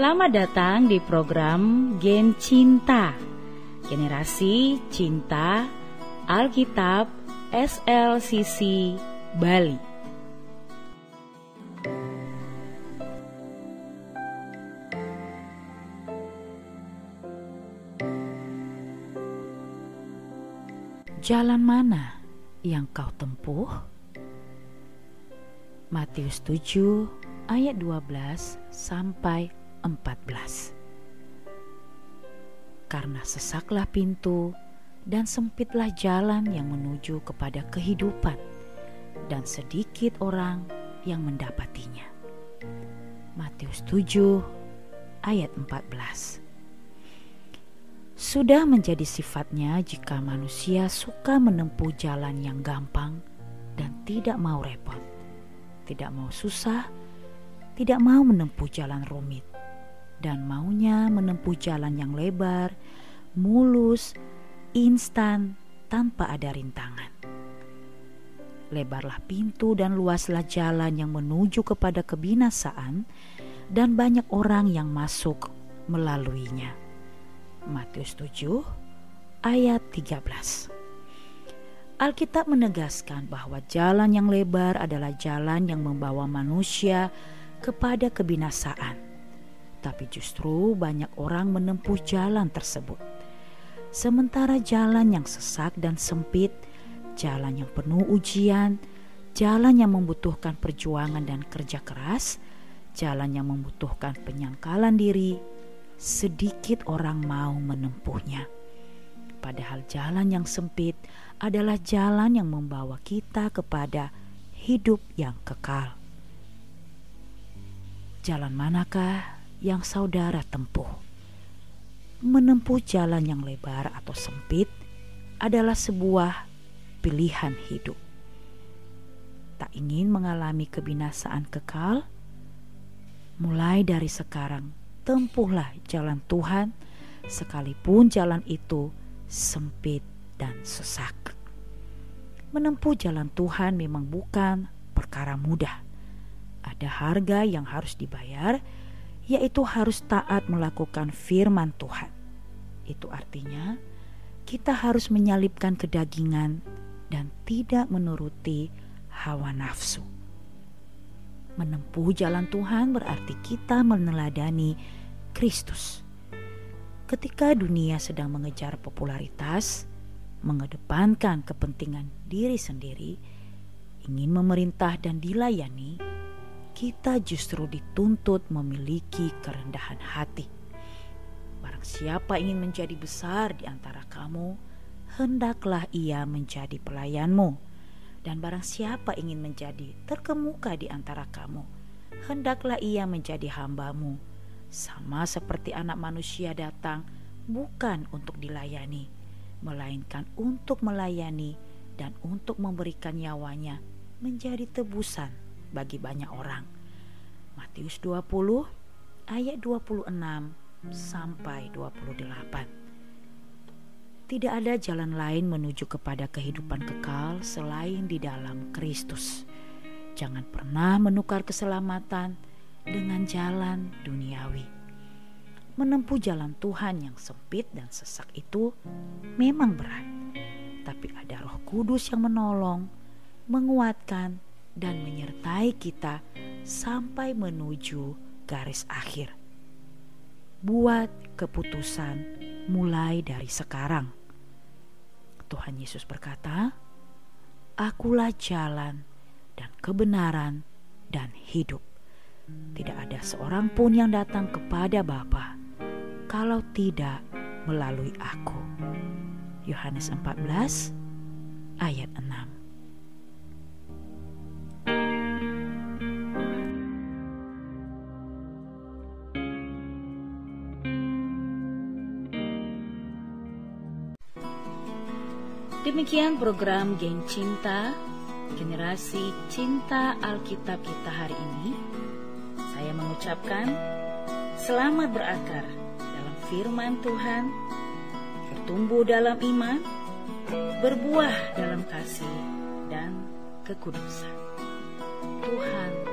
Selamat datang di program Gen Cinta Generasi Cinta Alkitab SLCC Bali Jalan mana yang kau tempuh? Matius 7 ayat 12 sampai 14. Karena sesaklah pintu dan sempitlah jalan yang menuju kepada kehidupan dan sedikit orang yang mendapatinya. Matius 7 ayat 14. Sudah menjadi sifatnya jika manusia suka menempuh jalan yang gampang dan tidak mau repot, tidak mau susah, tidak mau menempuh jalan rumit dan maunya menempuh jalan yang lebar, mulus, instan, tanpa ada rintangan. Lebarlah pintu dan luaslah jalan yang menuju kepada kebinasaan, dan banyak orang yang masuk melaluinya. Matius 7 ayat 13 Alkitab menegaskan bahwa jalan yang lebar adalah jalan yang membawa manusia kepada kebinasaan tapi justru banyak orang menempuh jalan tersebut. Sementara jalan yang sesak dan sempit, jalan yang penuh ujian, jalan yang membutuhkan perjuangan dan kerja keras, jalan yang membutuhkan penyangkalan diri, sedikit orang mau menempuhnya. Padahal jalan yang sempit adalah jalan yang membawa kita kepada hidup yang kekal. Jalan manakah yang saudara tempuh. Menempuh jalan yang lebar atau sempit adalah sebuah pilihan hidup. Tak ingin mengalami kebinasaan kekal, mulai dari sekarang tempuhlah jalan Tuhan, sekalipun jalan itu sempit dan sesak. Menempuh jalan Tuhan memang bukan perkara mudah. Ada harga yang harus dibayar yaitu harus taat melakukan firman Tuhan. Itu artinya kita harus menyalipkan kedagingan dan tidak menuruti hawa nafsu. Menempuh jalan Tuhan berarti kita meneladani Kristus. Ketika dunia sedang mengejar popularitas, mengedepankan kepentingan diri sendiri, ingin memerintah dan dilayani, kita justru dituntut memiliki kerendahan hati. Barang siapa ingin menjadi besar di antara kamu, hendaklah ia menjadi pelayanmu. Dan barang siapa ingin menjadi terkemuka di antara kamu, hendaklah ia menjadi hambamu. Sama seperti anak manusia datang bukan untuk dilayani, melainkan untuk melayani dan untuk memberikan nyawanya menjadi tebusan bagi banyak orang. Matius 20 ayat 26 sampai 28. Tidak ada jalan lain menuju kepada kehidupan kekal selain di dalam Kristus. Jangan pernah menukar keselamatan dengan jalan duniawi. Menempuh jalan Tuhan yang sempit dan sesak itu memang berat, tapi ada Roh Kudus yang menolong, menguatkan, dan menyertai kita sampai menuju garis akhir. Buat keputusan mulai dari sekarang. Tuhan Yesus berkata, "Akulah jalan dan kebenaran dan hidup. Tidak ada seorang pun yang datang kepada Bapa kalau tidak melalui Aku." Yohanes 14 ayat 6. Demikian program Geng Cinta, generasi cinta Alkitab kita hari ini. Saya mengucapkan selamat berakar dalam firman Tuhan, bertumbuh dalam iman, berbuah dalam kasih dan kekudusan. Tuhan